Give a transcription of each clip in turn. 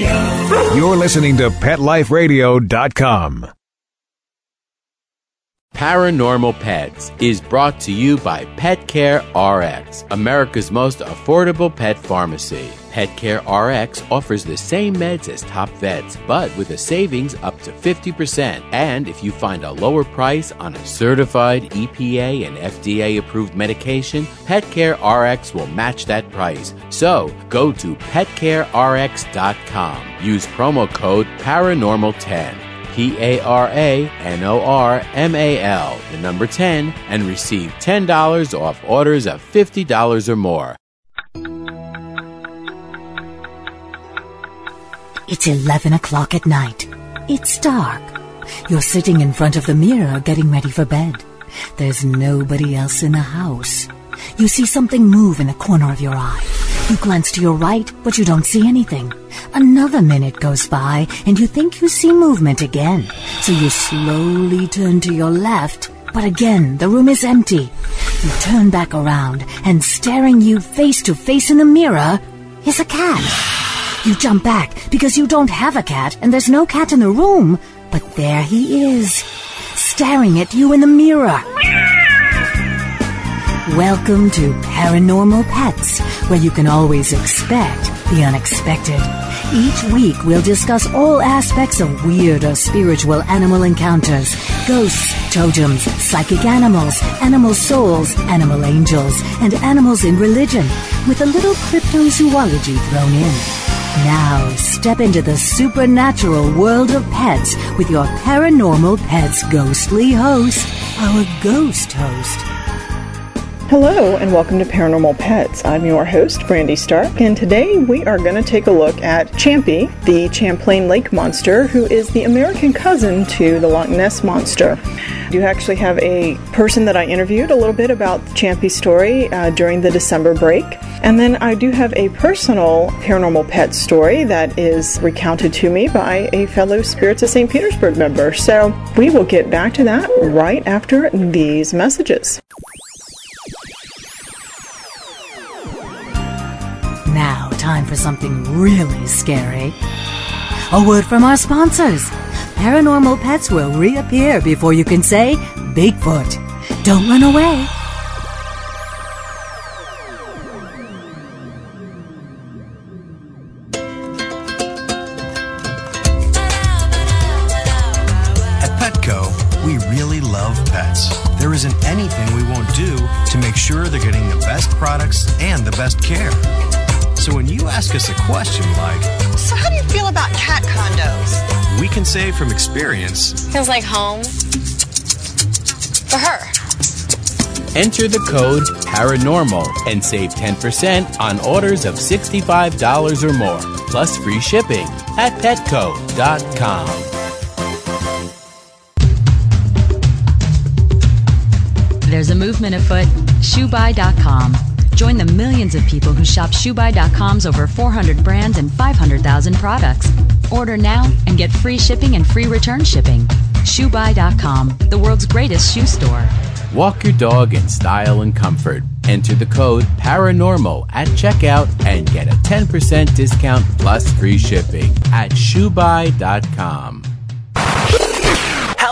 Radio. You're listening to PetLifeRadio.com. Paranormal Pets is brought to you by Pet Care RX, America's most affordable pet pharmacy. Pet Care RX offers the same meds as top vets, but with a savings up to 50%. And if you find a lower price on a certified EPA and FDA approved medication, PetCare RX will match that price. So go to petcarerx.com. Use promo code PARANORMAL10. P A R A N O R M A L, the number 10, and receive $10 off orders of $50 or more. It's 11 o'clock at night. It's dark. You're sitting in front of the mirror getting ready for bed. There's nobody else in the house. You see something move in the corner of your eye. You glance to your right, but you don't see anything. Another minute goes by, and you think you see movement again. So you slowly turn to your left, but again, the room is empty. You turn back around, and staring you face to face in the mirror is a cat. You jump back because you don't have a cat, and there's no cat in the room, but there he is, staring at you in the mirror. Welcome to Paranormal Pets, where you can always expect the unexpected. Each week, we'll discuss all aspects of weird or spiritual animal encounters ghosts, totems, psychic animals, animal souls, animal angels, and animals in religion, with a little cryptozoology thrown in. Now, step into the supernatural world of pets with your Paranormal Pets ghostly host, our ghost host. Hello, and welcome to Paranormal Pets. I'm your host, Brandy Stark, and today we are going to take a look at Champy, the Champlain Lake monster, who is the American cousin to the Loch Ness monster. I do actually have a person that I interviewed a little bit about the Champy's story uh, during the December break. And then I do have a personal paranormal pet story that is recounted to me by a fellow Spirits of St. Petersburg member. So we will get back to that right after these messages. Now, time for something really scary. A word from our sponsors. Paranormal pets will reappear before you can say Bigfoot. Don't run away. At Petco, we really love pets. There isn't anything we won't do to make sure they're getting the best products and the best care. So when you ask us a question like, So, how do feel about cat condos? we can say from experience, Feels like home. For her. Enter the code PARANORMAL and save 10% on orders of $65 or more, plus free shipping at petco.com. There's a movement afoot. ShoeBuy.com. Join the millions of people who shop ShoeBuy.com's over 400 brands and 500,000 products. Order now and get free shipping and free return shipping. ShoeBuy.com, the world's greatest shoe store. Walk your dog in style and comfort. Enter the code PARANORMAL at checkout and get a 10% discount plus free shipping at shoebuy.com.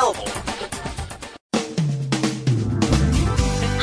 available.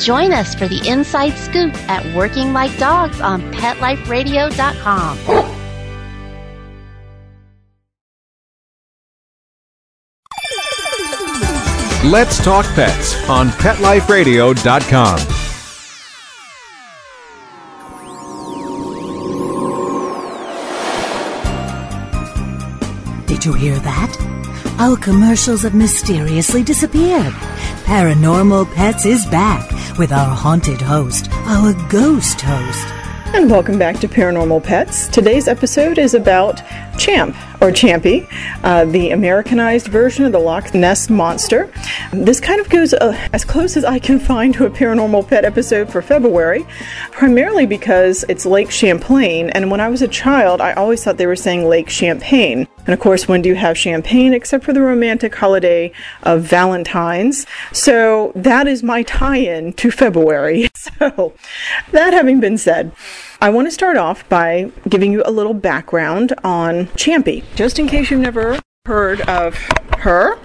Join us for the inside scoop at Working Like Dogs on PetLifeRadio.com. Let's Talk Pets on PetLifeRadio.com. Did you hear that? Our commercials have mysteriously disappeared. Paranormal Pets is back with our haunted host, our ghost host. And welcome back to Paranormal Pets. Today's episode is about Champ, or Champy, uh, the Americanized version of the Loch Ness Monster. This kind of goes uh, as close as I can find to a Paranormal Pet episode for February, primarily because it's Lake Champlain, and when I was a child, I always thought they were saying Lake Champagne. And of course, when do you have champagne except for the romantic holiday of Valentine's? So that is my tie in to February. So, that having been said, I want to start off by giving you a little background on Champy. Just in case you've never heard of her.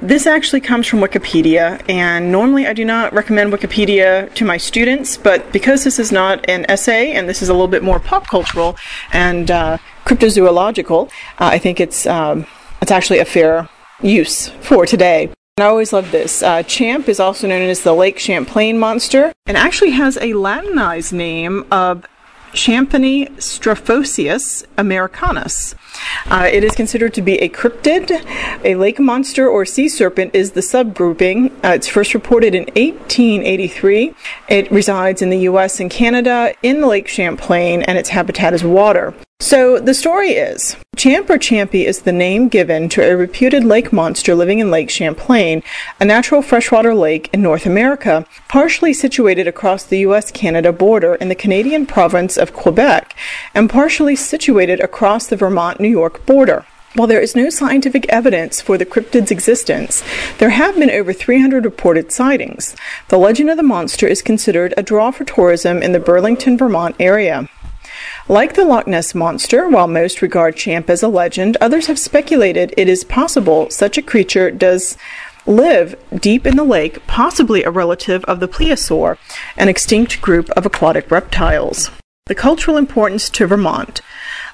This actually comes from Wikipedia, and normally I do not recommend Wikipedia to my students, but because this is not an essay and this is a little bit more pop cultural and uh, cryptozoological, uh, I think it's um, it's actually a fair use for today. And I always love this. Uh, Champ is also known as the Lake Champlain monster and actually has a Latinized name of Champagny Strophoceus americanus. Uh, it is considered to be a cryptid. A lake monster or sea serpent is the subgrouping. Uh, it's first reported in 1883. It resides in the U.S. and Canada in Lake Champlain, and its habitat is water. So the story is Champ or Champy is the name given to a reputed lake monster living in Lake Champlain, a natural freshwater lake in North America, partially situated across the US Canada border in the Canadian province of Quebec, and partially situated across the Vermont New York border. While there is no scientific evidence for the cryptid's existence, there have been over 300 reported sightings. The legend of the monster is considered a draw for tourism in the Burlington, Vermont area. Like the Loch Ness Monster, while most regard Champ as a legend, others have speculated it is possible such a creature does live deep in the lake, possibly a relative of the plesiosaur, an extinct group of aquatic reptiles. The cultural importance to Vermont.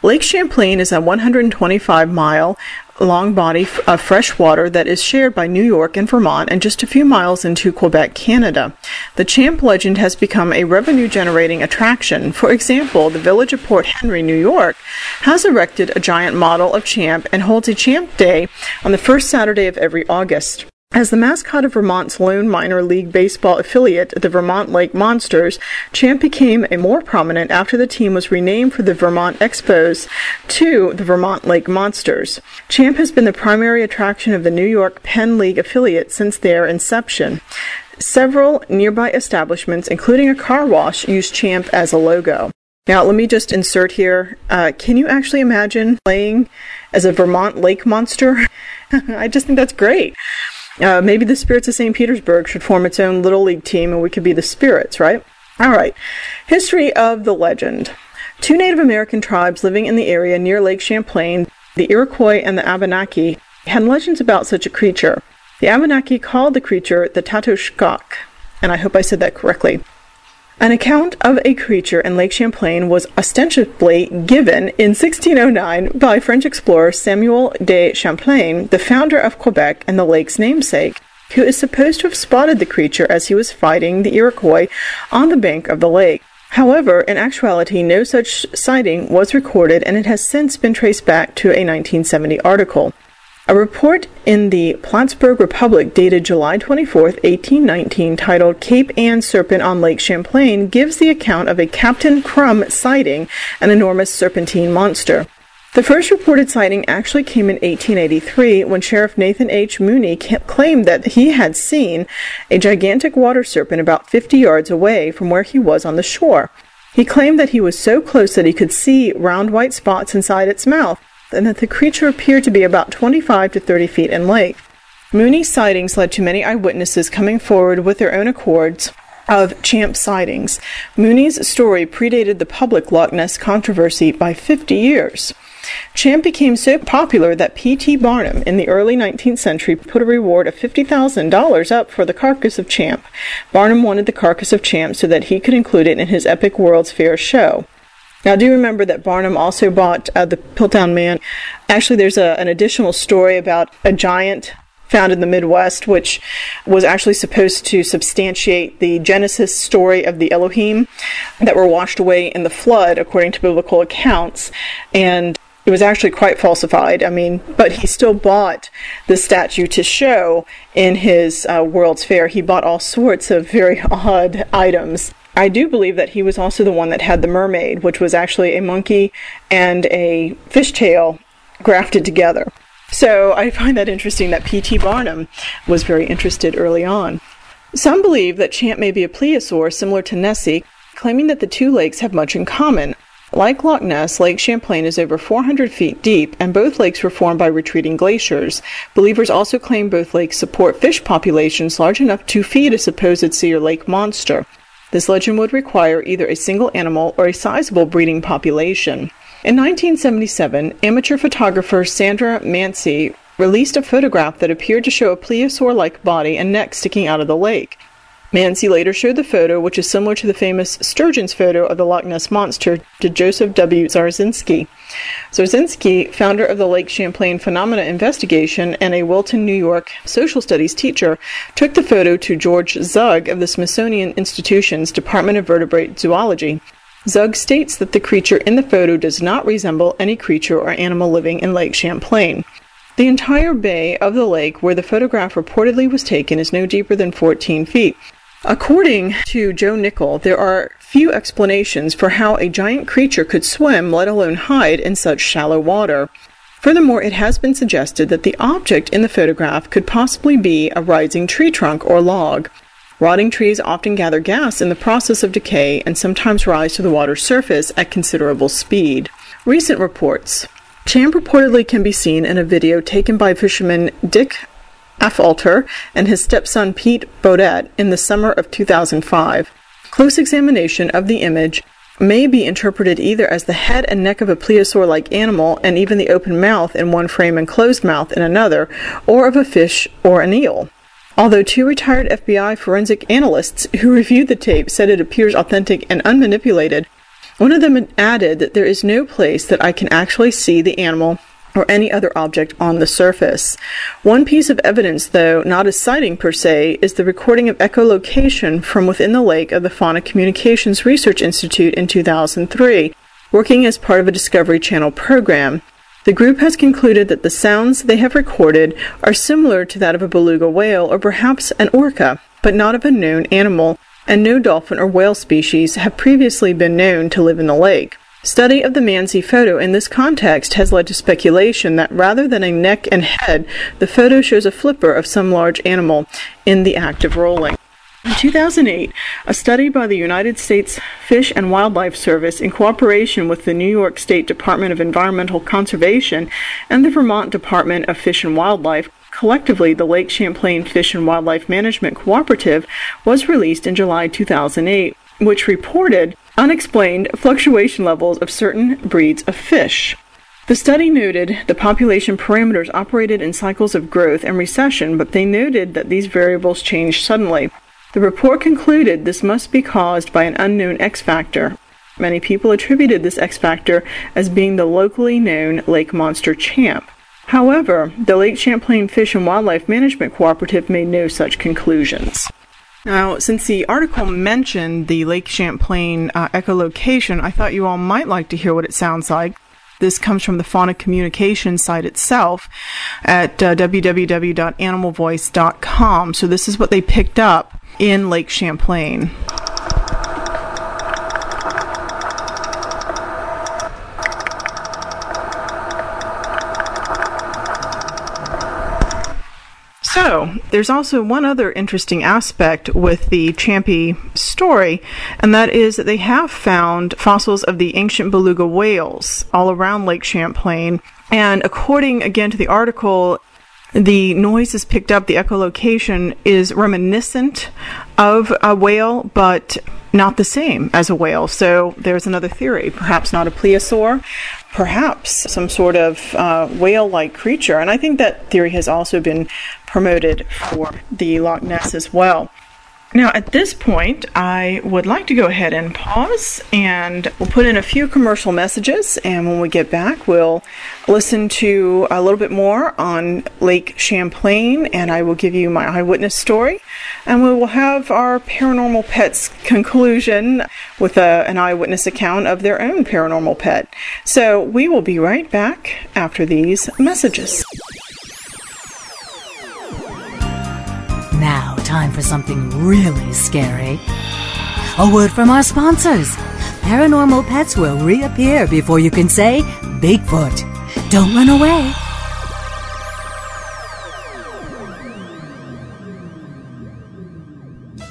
Lake Champlain is a 125 mile long body of fresh water that is shared by New York and Vermont and just a few miles into Quebec, Canada. The Champ legend has become a revenue generating attraction. For example, the village of Port Henry, New York, has erected a giant model of Champ and holds a Champ Day on the first Saturday of every August. As the mascot of Vermont's lone minor league baseball affiliate, the Vermont Lake Monsters, Champ became a more prominent after the team was renamed for the Vermont Expos to the Vermont Lake Monsters. Champ has been the primary attraction of the New York Penn League affiliate since their inception. Several nearby establishments, including a car wash, use Champ as a logo. Now, let me just insert here. Uh, can you actually imagine playing as a Vermont lake monster? I just think that's great. Uh, maybe the Spirits of St. Petersburg should form its own Little League team and we could be the Spirits, right? All right. History of the legend. Two Native American tribes living in the area near Lake Champlain, the Iroquois and the Abenaki, had legends about such a creature. The Abenaki called the creature the Tatushkak, and I hope I said that correctly. An account of a creature in Lake Champlain was ostensibly given in 1609 by French explorer Samuel de Champlain, the founder of Quebec and the lake's namesake, who is supposed to have spotted the creature as he was fighting the Iroquois on the bank of the lake. However, in actuality, no such sighting was recorded, and it has since been traced back to a 1970 article. A report in the Plattsburgh Republic dated July 24, 1819, titled Cape Ann Serpent on Lake Champlain, gives the account of a Captain Crum sighting an enormous serpentine monster. The first reported sighting actually came in 1883 when Sheriff Nathan H. Mooney claimed that he had seen a gigantic water serpent about 50 yards away from where he was on the shore. He claimed that he was so close that he could see round white spots inside its mouth and that the creature appeared to be about 25 to 30 feet in length. Mooney's sightings led to many eyewitnesses coming forward with their own accords of Champ sightings. Mooney's story predated the public Loch Ness controversy by 50 years. Champ became so popular that P.T. Barnum in the early 19th century put a reward of $50,000 up for the carcass of Champ. Barnum wanted the carcass of Champ so that he could include it in his epic World's Fair show. Now, do you remember that Barnum also bought uh, the Piltdown Man. Actually, there's a, an additional story about a giant found in the Midwest, which was actually supposed to substantiate the Genesis story of the Elohim that were washed away in the flood, according to biblical accounts. And it was actually quite falsified. I mean, but he still bought the statue to show in his uh, World's Fair. He bought all sorts of very odd items. I do believe that he was also the one that had the mermaid, which was actually a monkey and a fishtail grafted together. So I find that interesting that P.T. Barnum was very interested early on. Some believe that Champ may be a plesiosaur similar to Nessie, claiming that the two lakes have much in common. Like Loch Ness, Lake Champlain is over 400 feet deep, and both lakes were formed by retreating glaciers. Believers also claim both lakes support fish populations large enough to feed a supposed sea or lake monster. This legend would require either a single animal or a sizable breeding population. In 1977, amateur photographer Sandra Mansi released a photograph that appeared to show a plesiosaur like body and neck sticking out of the lake. Mansi later showed the photo, which is similar to the famous Sturgeon's photo of the Loch Ness Monster, to Joseph W. Zarzynski. Zarzynski, founder of the Lake Champlain Phenomena Investigation and a Wilton, New York social studies teacher, took the photo to George Zug of the Smithsonian Institution's Department of Vertebrate Zoology. Zug states that the creature in the photo does not resemble any creature or animal living in Lake Champlain. The entire bay of the lake where the photograph reportedly was taken is no deeper than 14 feet. According to Joe Nickell, there are few explanations for how a giant creature could swim, let alone hide, in such shallow water. Furthermore, it has been suggested that the object in the photograph could possibly be a rising tree trunk or log. Rotting trees often gather gas in the process of decay and sometimes rise to the water's surface at considerable speed. Recent reports Champ reportedly can be seen in a video taken by fisherman Dick Affolter and his stepson Pete Bodette in the summer of 2005. Close examination of the image may be interpreted either as the head and neck of a plesiosaur like animal and even the open mouth in one frame and closed mouth in another, or of a fish or an eel. Although two retired FBI forensic analysts who reviewed the tape said it appears authentic and unmanipulated, one of them added that there is no place that I can actually see the animal or any other object on the surface. One piece of evidence, though not a sighting per se, is the recording of echolocation from within the lake of the Fauna Communications Research Institute in 2003, working as part of a Discovery Channel program. The group has concluded that the sounds they have recorded are similar to that of a beluga whale or perhaps an orca, but not of a known animal, and no dolphin or whale species have previously been known to live in the lake. Study of the Mansi photo in this context has led to speculation that rather than a neck and head, the photo shows a flipper of some large animal in the act of rolling. In 2008, a study by the United States Fish and Wildlife Service, in cooperation with the New York State Department of Environmental Conservation and the Vermont Department of Fish and Wildlife, collectively the Lake Champlain Fish and Wildlife Management Cooperative, was released in July 2008, which reported unexplained fluctuation levels of certain breeds of fish. The study noted the population parameters operated in cycles of growth and recession, but they noted that these variables changed suddenly. The report concluded this must be caused by an unknown X factor. Many people attributed this X factor as being the locally known lake monster champ. However, the Lake Champlain Fish and Wildlife Management Cooperative made no such conclusions. Now, since the article mentioned the Lake Champlain uh, echolocation, I thought you all might like to hear what it sounds like. This comes from the Fauna Communication site itself at uh, www.animalvoice.com. So this is what they picked up in Lake Champlain. So, there's also one other interesting aspect with the Champy story, and that is that they have found fossils of the ancient beluga whales all around Lake Champlain. And according again to the article, the noises picked up, the echolocation is reminiscent of a whale, but not the same as a whale. So there's another theory. Perhaps not a plesiosaur, perhaps some sort of uh, whale like creature. And I think that theory has also been promoted for the Loch Ness as well. Now, at this point, I would like to go ahead and pause and we'll put in a few commercial messages. And when we get back, we'll listen to a little bit more on Lake Champlain and I will give you my eyewitness story. And we will have our paranormal pets conclusion with a, an eyewitness account of their own paranormal pet. So we will be right back after these messages. Now, time for something really scary. A word from our sponsors. Paranormal pets will reappear before you can say Bigfoot. Don't run away.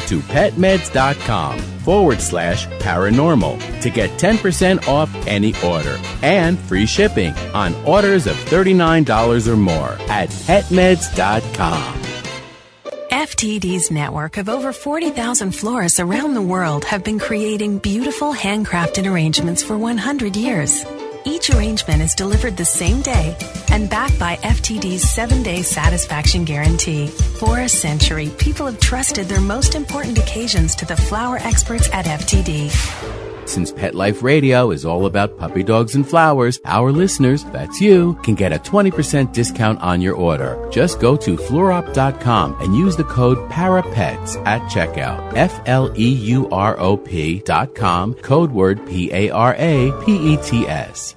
to petmeds.com forward slash paranormal to get 10% off any order and free shipping on orders of $39 or more at petmeds.com. FTD's network of over 40,000 florists around the world have been creating beautiful handcrafted arrangements for 100 years. Each arrangement is delivered the same day and backed by FTD's seven day satisfaction guarantee. For a century, people have trusted their most important occasions to the flower experts at FTD. Since Pet Life Radio is all about puppy dogs and flowers, our listeners, that's you, can get a 20% discount on your order. Just go to fleurop.com and use the code PARAPETS at checkout. F L E U R O P dot com, code word P A R A P E T S.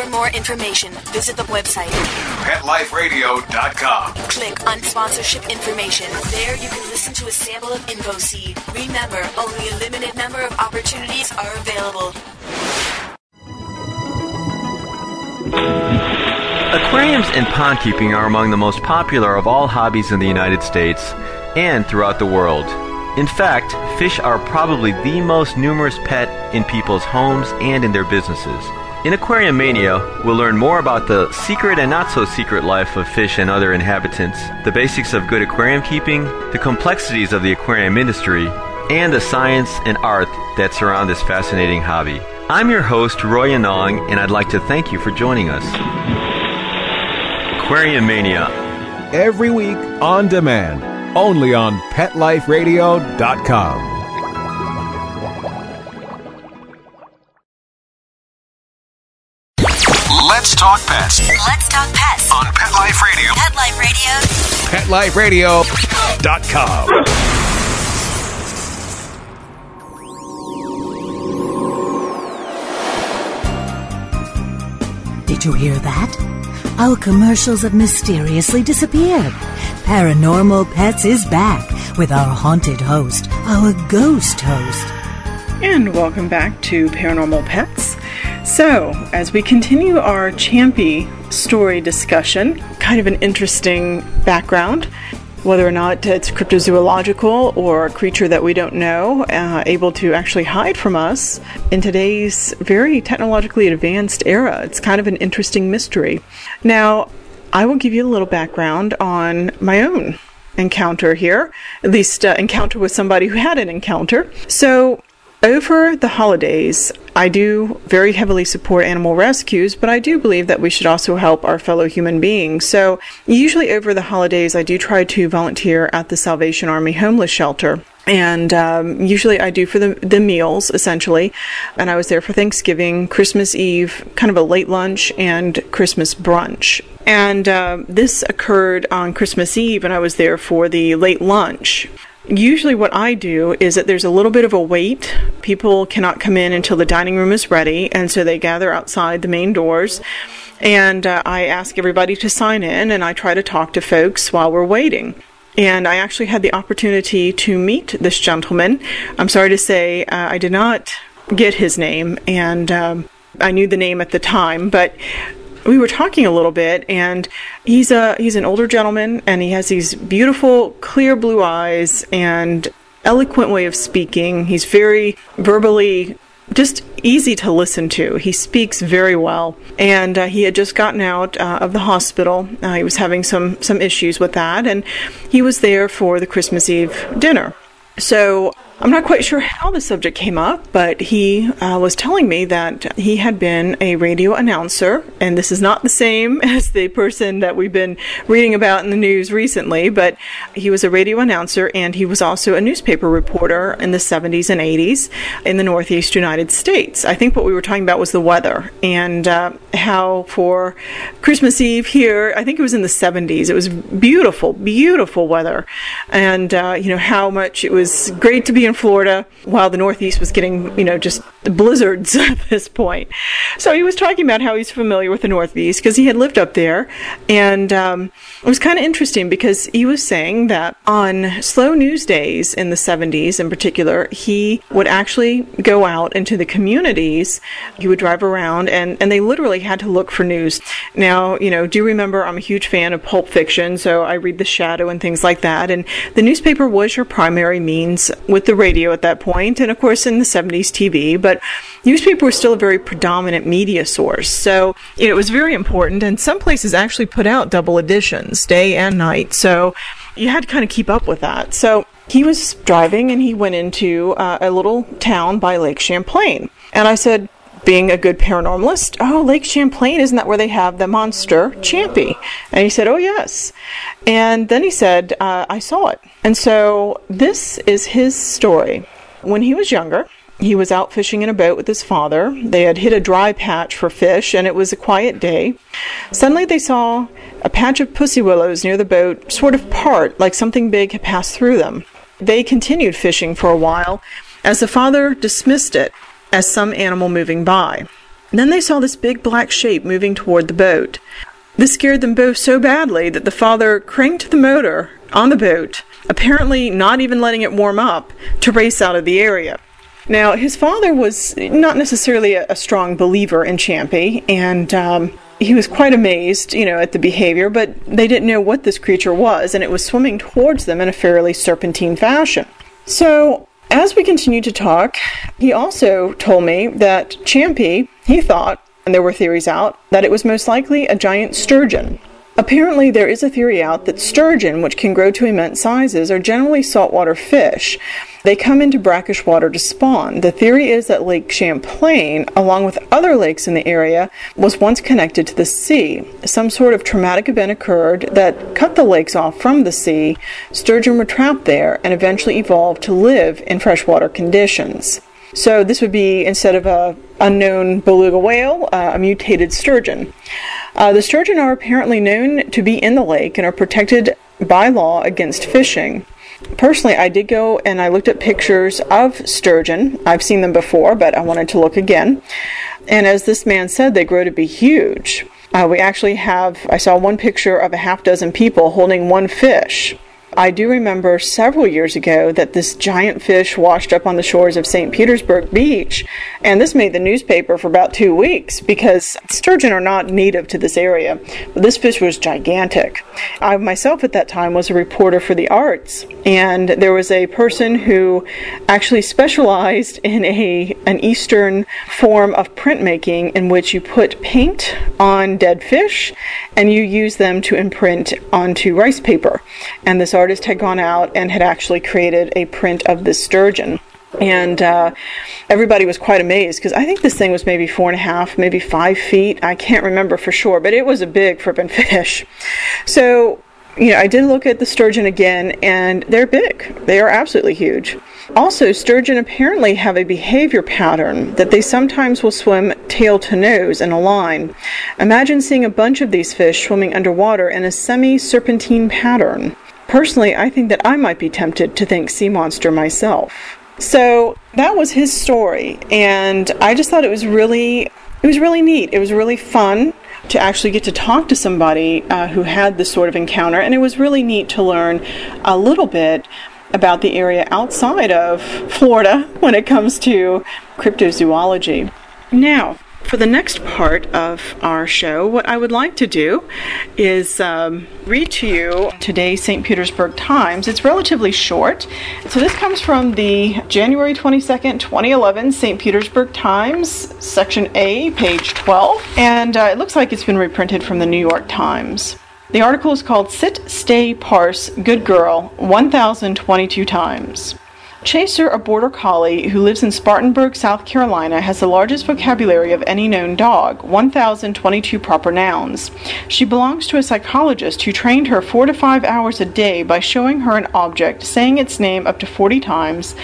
For more information, visit the website PetLifeRadio.com. Click on sponsorship information. There you can listen to a sample of InfoSeed. Remember, only a limited number of opportunities are available. Aquariums and pond keeping are among the most popular of all hobbies in the United States and throughout the world. In fact, fish are probably the most numerous pet in people's homes and in their businesses. In Aquarium Mania, we'll learn more about the secret and not so secret life of fish and other inhabitants, the basics of good aquarium keeping, the complexities of the aquarium industry, and the science and art that surround this fascinating hobby. I'm your host, Roy Anong, and I'd like to thank you for joining us. Aquarium Mania. Every week on demand, only on PetLifeRadio.com. PetLifeRadio.com. Did you hear that? Our commercials have mysteriously disappeared. Paranormal Pets is back with our haunted host, our ghost host. And welcome back to Paranormal Pets. So, as we continue our Champy story discussion, kind of an interesting background, whether or not it's cryptozoological or a creature that we don't know, uh, able to actually hide from us in today's very technologically advanced era. It's kind of an interesting mystery. Now, I will give you a little background on my own encounter here, at least uh, encounter with somebody who had an encounter. So, over the holidays, I do very heavily support animal rescues, but I do believe that we should also help our fellow human beings. So, usually over the holidays, I do try to volunteer at the Salvation Army homeless shelter. And um, usually I do for the, the meals, essentially. And I was there for Thanksgiving, Christmas Eve, kind of a late lunch, and Christmas brunch. And uh, this occurred on Christmas Eve, and I was there for the late lunch. Usually, what I do is that there's a little bit of a wait. People cannot come in until the dining room is ready, and so they gather outside the main doors. And uh, I ask everybody to sign in, and I try to talk to folks while we're waiting. And I actually had the opportunity to meet this gentleman. I'm sorry to say uh, I did not get his name, and um, I knew the name at the time, but we were talking a little bit and he's a he's an older gentleman and he has these beautiful clear blue eyes and eloquent way of speaking he's very verbally just easy to listen to. He speaks very well, and uh, he had just gotten out uh, of the hospital. Uh, he was having some some issues with that, and he was there for the Christmas Eve dinner. So I'm not quite sure how the subject came up, but he uh, was telling me that he had been a radio announcer, and this is not the same as the person that we've been reading about in the news recently, but he was a radio announcer and he was also a newspaper reporter in the 70s and 80s in the Northeast United States. I think what we were talking about was the weather and uh, how for Christmas Eve here, I think it was in the 70s, it was beautiful, beautiful weather, and uh, you know how much it was great to be in Florida while the Northeast was getting, you know, just blizzards at this point. So he was talking about how he's familiar with the Northeast because he had lived up there. And um, it was kind of interesting because he was saying that on slow news days in the 70s in particular, he would actually go out into the communities. He would drive around and, and they literally had to look for news. Now, you know, do you remember I'm a huge fan of pulp fiction, so I read The Shadow and things like that. And the newspaper was your primary means with the radio at that point, and of course in the 70s TV, but newspaper was still a very predominant media source. So it was very important, and some places actually put out double editions, day and night. So you had to kind of keep up with that. So he was driving and he went into uh, a little town by Lake Champlain. And I said, being a good paranormalist, oh, Lake Champlain, isn't that where they have the monster Champy? And he said, oh, yes. And then he said, uh, I saw it. And so this is his story. When he was younger, he was out fishing in a boat with his father. They had hit a dry patch for fish, and it was a quiet day. Suddenly, they saw a patch of pussy willows near the boat sort of part, like something big had passed through them. They continued fishing for a while as the father dismissed it as some animal moving by. Then they saw this big black shape moving toward the boat. This scared them both so badly that the father cranked the motor on the boat, apparently not even letting it warm up, to race out of the area. Now, his father was not necessarily a, strong believer in Champy, and um, he was quite amazed, you know, at the behavior, but they didn't know what this creature was, and it was swimming towards them in a fairly serpentine fashion. So as we continued to talk, he also told me that Champy, he thought, and there were theories out, that it was most likely a giant sturgeon. Apparently, there is a theory out that sturgeon, which can grow to immense sizes, are generally saltwater fish. They come into brackish water to spawn. The theory is that Lake Champlain, along with other lakes in the area, was once connected to the sea. Some sort of traumatic event occurred that cut the lakes off from the sea. Sturgeon were trapped there and eventually evolved to live in freshwater conditions. So this would be instead of a unknown beluga whale, uh, a mutated sturgeon. Uh, the sturgeon are apparently known to be in the lake and are protected by law against fishing. Personally, I did go and I looked at pictures of sturgeon. I've seen them before, but I wanted to look again. And as this man said, they grow to be huge. Uh, we actually have, I saw one picture of a half dozen people holding one fish. I do remember several years ago that this giant fish washed up on the shores of St. Petersburg Beach, and this made the newspaper for about two weeks because sturgeon are not native to this area. But this fish was gigantic. I myself at that time was a reporter for the arts, and there was a person who actually specialized in a an Eastern form of printmaking in which you put paint on dead fish and you use them to imprint onto rice paper. And this artist had gone out and had actually created a print of this sturgeon. And uh, everybody was quite amazed because I think this thing was maybe four and a half, maybe five feet. I can't remember for sure, but it was a big frippin' fish. So you know, I did look at the sturgeon again, and they're big. They are absolutely huge. Also, sturgeon apparently have a behavior pattern that they sometimes will swim tail to nose in a line. Imagine seeing a bunch of these fish swimming underwater in a semi serpentine pattern. Personally, I think that I might be tempted to think sea monster myself. So that was his story, and I just thought it was really, it was really neat. It was really fun. to actually get to talk to somebody uh, who had this sort of encounter, and it was really neat to learn a little bit about the area outside of Florida when it comes to cryptozoology. Now, for the next part of our show, what I would like to do is um, read to you today's St. Petersburg Times. It's relatively short. So this comes from the January 22nd, 2011 St. Petersburg Times, section A, page 12. And uh, it looks like it's been reprinted from the New York Times. The article is called Sit, Stay, Parse, Good Girl 1022 times. Chaser, a border collie who lives in Spartanburg, South Carolina, has the largest vocabulary of any known dog 1,022 proper nouns. She belongs to a psychologist who trained her four to five hours a day by showing her an object, saying its name up to 40 times,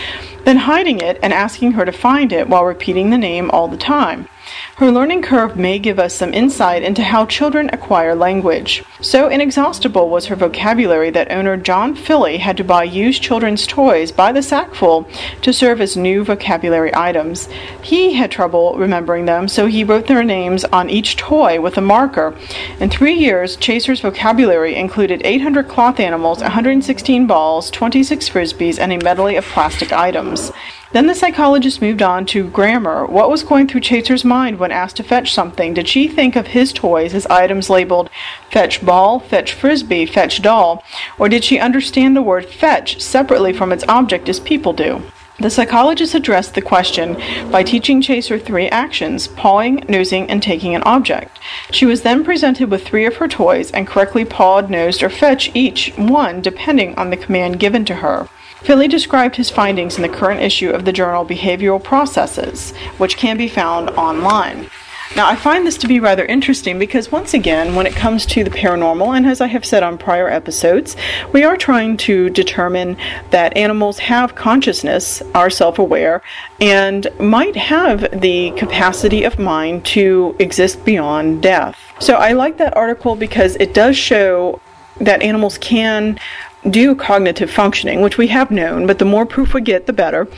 then hiding it and asking her to find it while repeating the name all the time. Her learning curve may give us some insight into how children acquire language. So inexhaustible was her vocabulary that owner John Pilley had to buy used children's toys by the sackful to serve as new vocabulary items. He had trouble remembering them, so he wrote their names on each toy with a marker. In three years, Chaser's vocabulary included 800 cloth animals, 116 balls, 26 frisbees, and a medley of plastic items. Then the psychologist moved on to grammar. What was going through Chaser's mind when asked to fetch something? Did she think of his toys as items labeled fetch ball, fetch frisbee, fetch doll? Or did she understand the word fetch separately from its object as people do? The psychologist addressed the question by teaching Chaser three actions pawing, nosing, and taking an object. She was then presented with three of her toys and correctly pawed, nosed, or fetched each one depending on the command given to her. Pilley described his findings in the current issue of the journal Behavioral Processes, which can be found online. Now, I find this to be rather interesting because, once again, when it comes to the paranormal, and as I have said on prior episodes, we are trying to determine that animals have consciousness, are self aware, and might have the capacity of mind to exist beyond death. So, I like that article because it does show that animals can do cognitive functioning, which we have known, but the more proof we get, the better.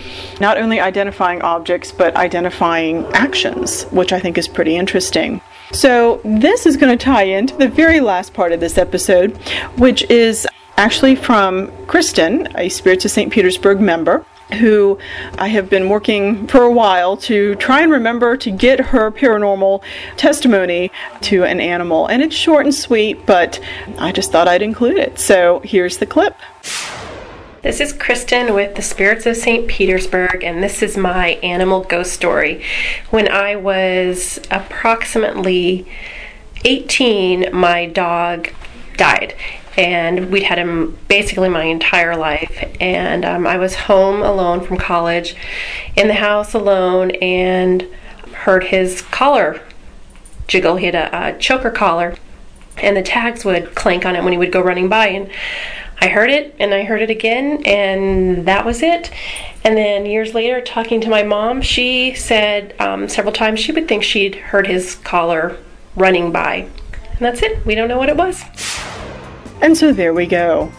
Not only identifying objects, but identifying actions, which I think is pretty interesting. So, this is going to tie into the very last part of this episode, which is actually from Kristen, a Spirits of St. Petersburg member who I have been working for a while to try and remember to get her paranormal testimony to an animal. And it's short and sweet, but I just thought I'd include it. So here's the clip. This is Kristen with the Spirits of St. Petersburg, and this is my animal ghost story. When I was approximately 18, my dog died and we'd had him basically my entire life. And um, I was home alone from college, in the house alone, and heard his collar jiggle. He had a, a choker collar, and the tags would clank on it when he would go running by. And I heard it, and I heard it again, and that was it. And then years later, talking to my mom, she said um, several times she would think she'd heard his collar running by. And that's it. We don't know what it was. And so there we go.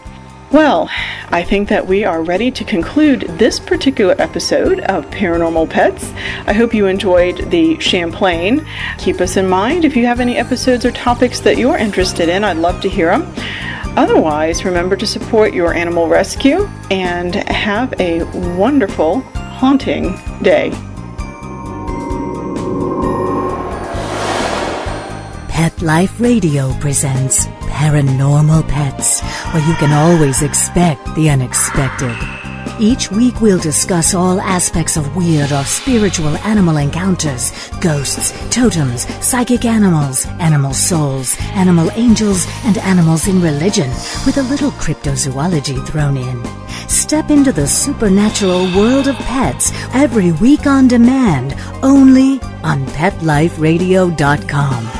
Well, I think that we are ready to conclude this particular episode of Paranormal Pets. I hope you enjoyed the Champlain. Keep us in mind if you have any episodes or topics that you're interested in, I'd love to hear them. Otherwise, remember to support your animal rescue and have a wonderful, haunting day. Pet Life Radio presents Paranormal Pets, where you can always expect the unexpected. Each week we'll discuss all aspects of weird or spiritual animal encounters, ghosts, totems, psychic animals, animal souls, animal angels, and animals in religion, with a little cryptozoology thrown in. Step into the supernatural world of pets every week on demand, only on PetLifeRadio.com.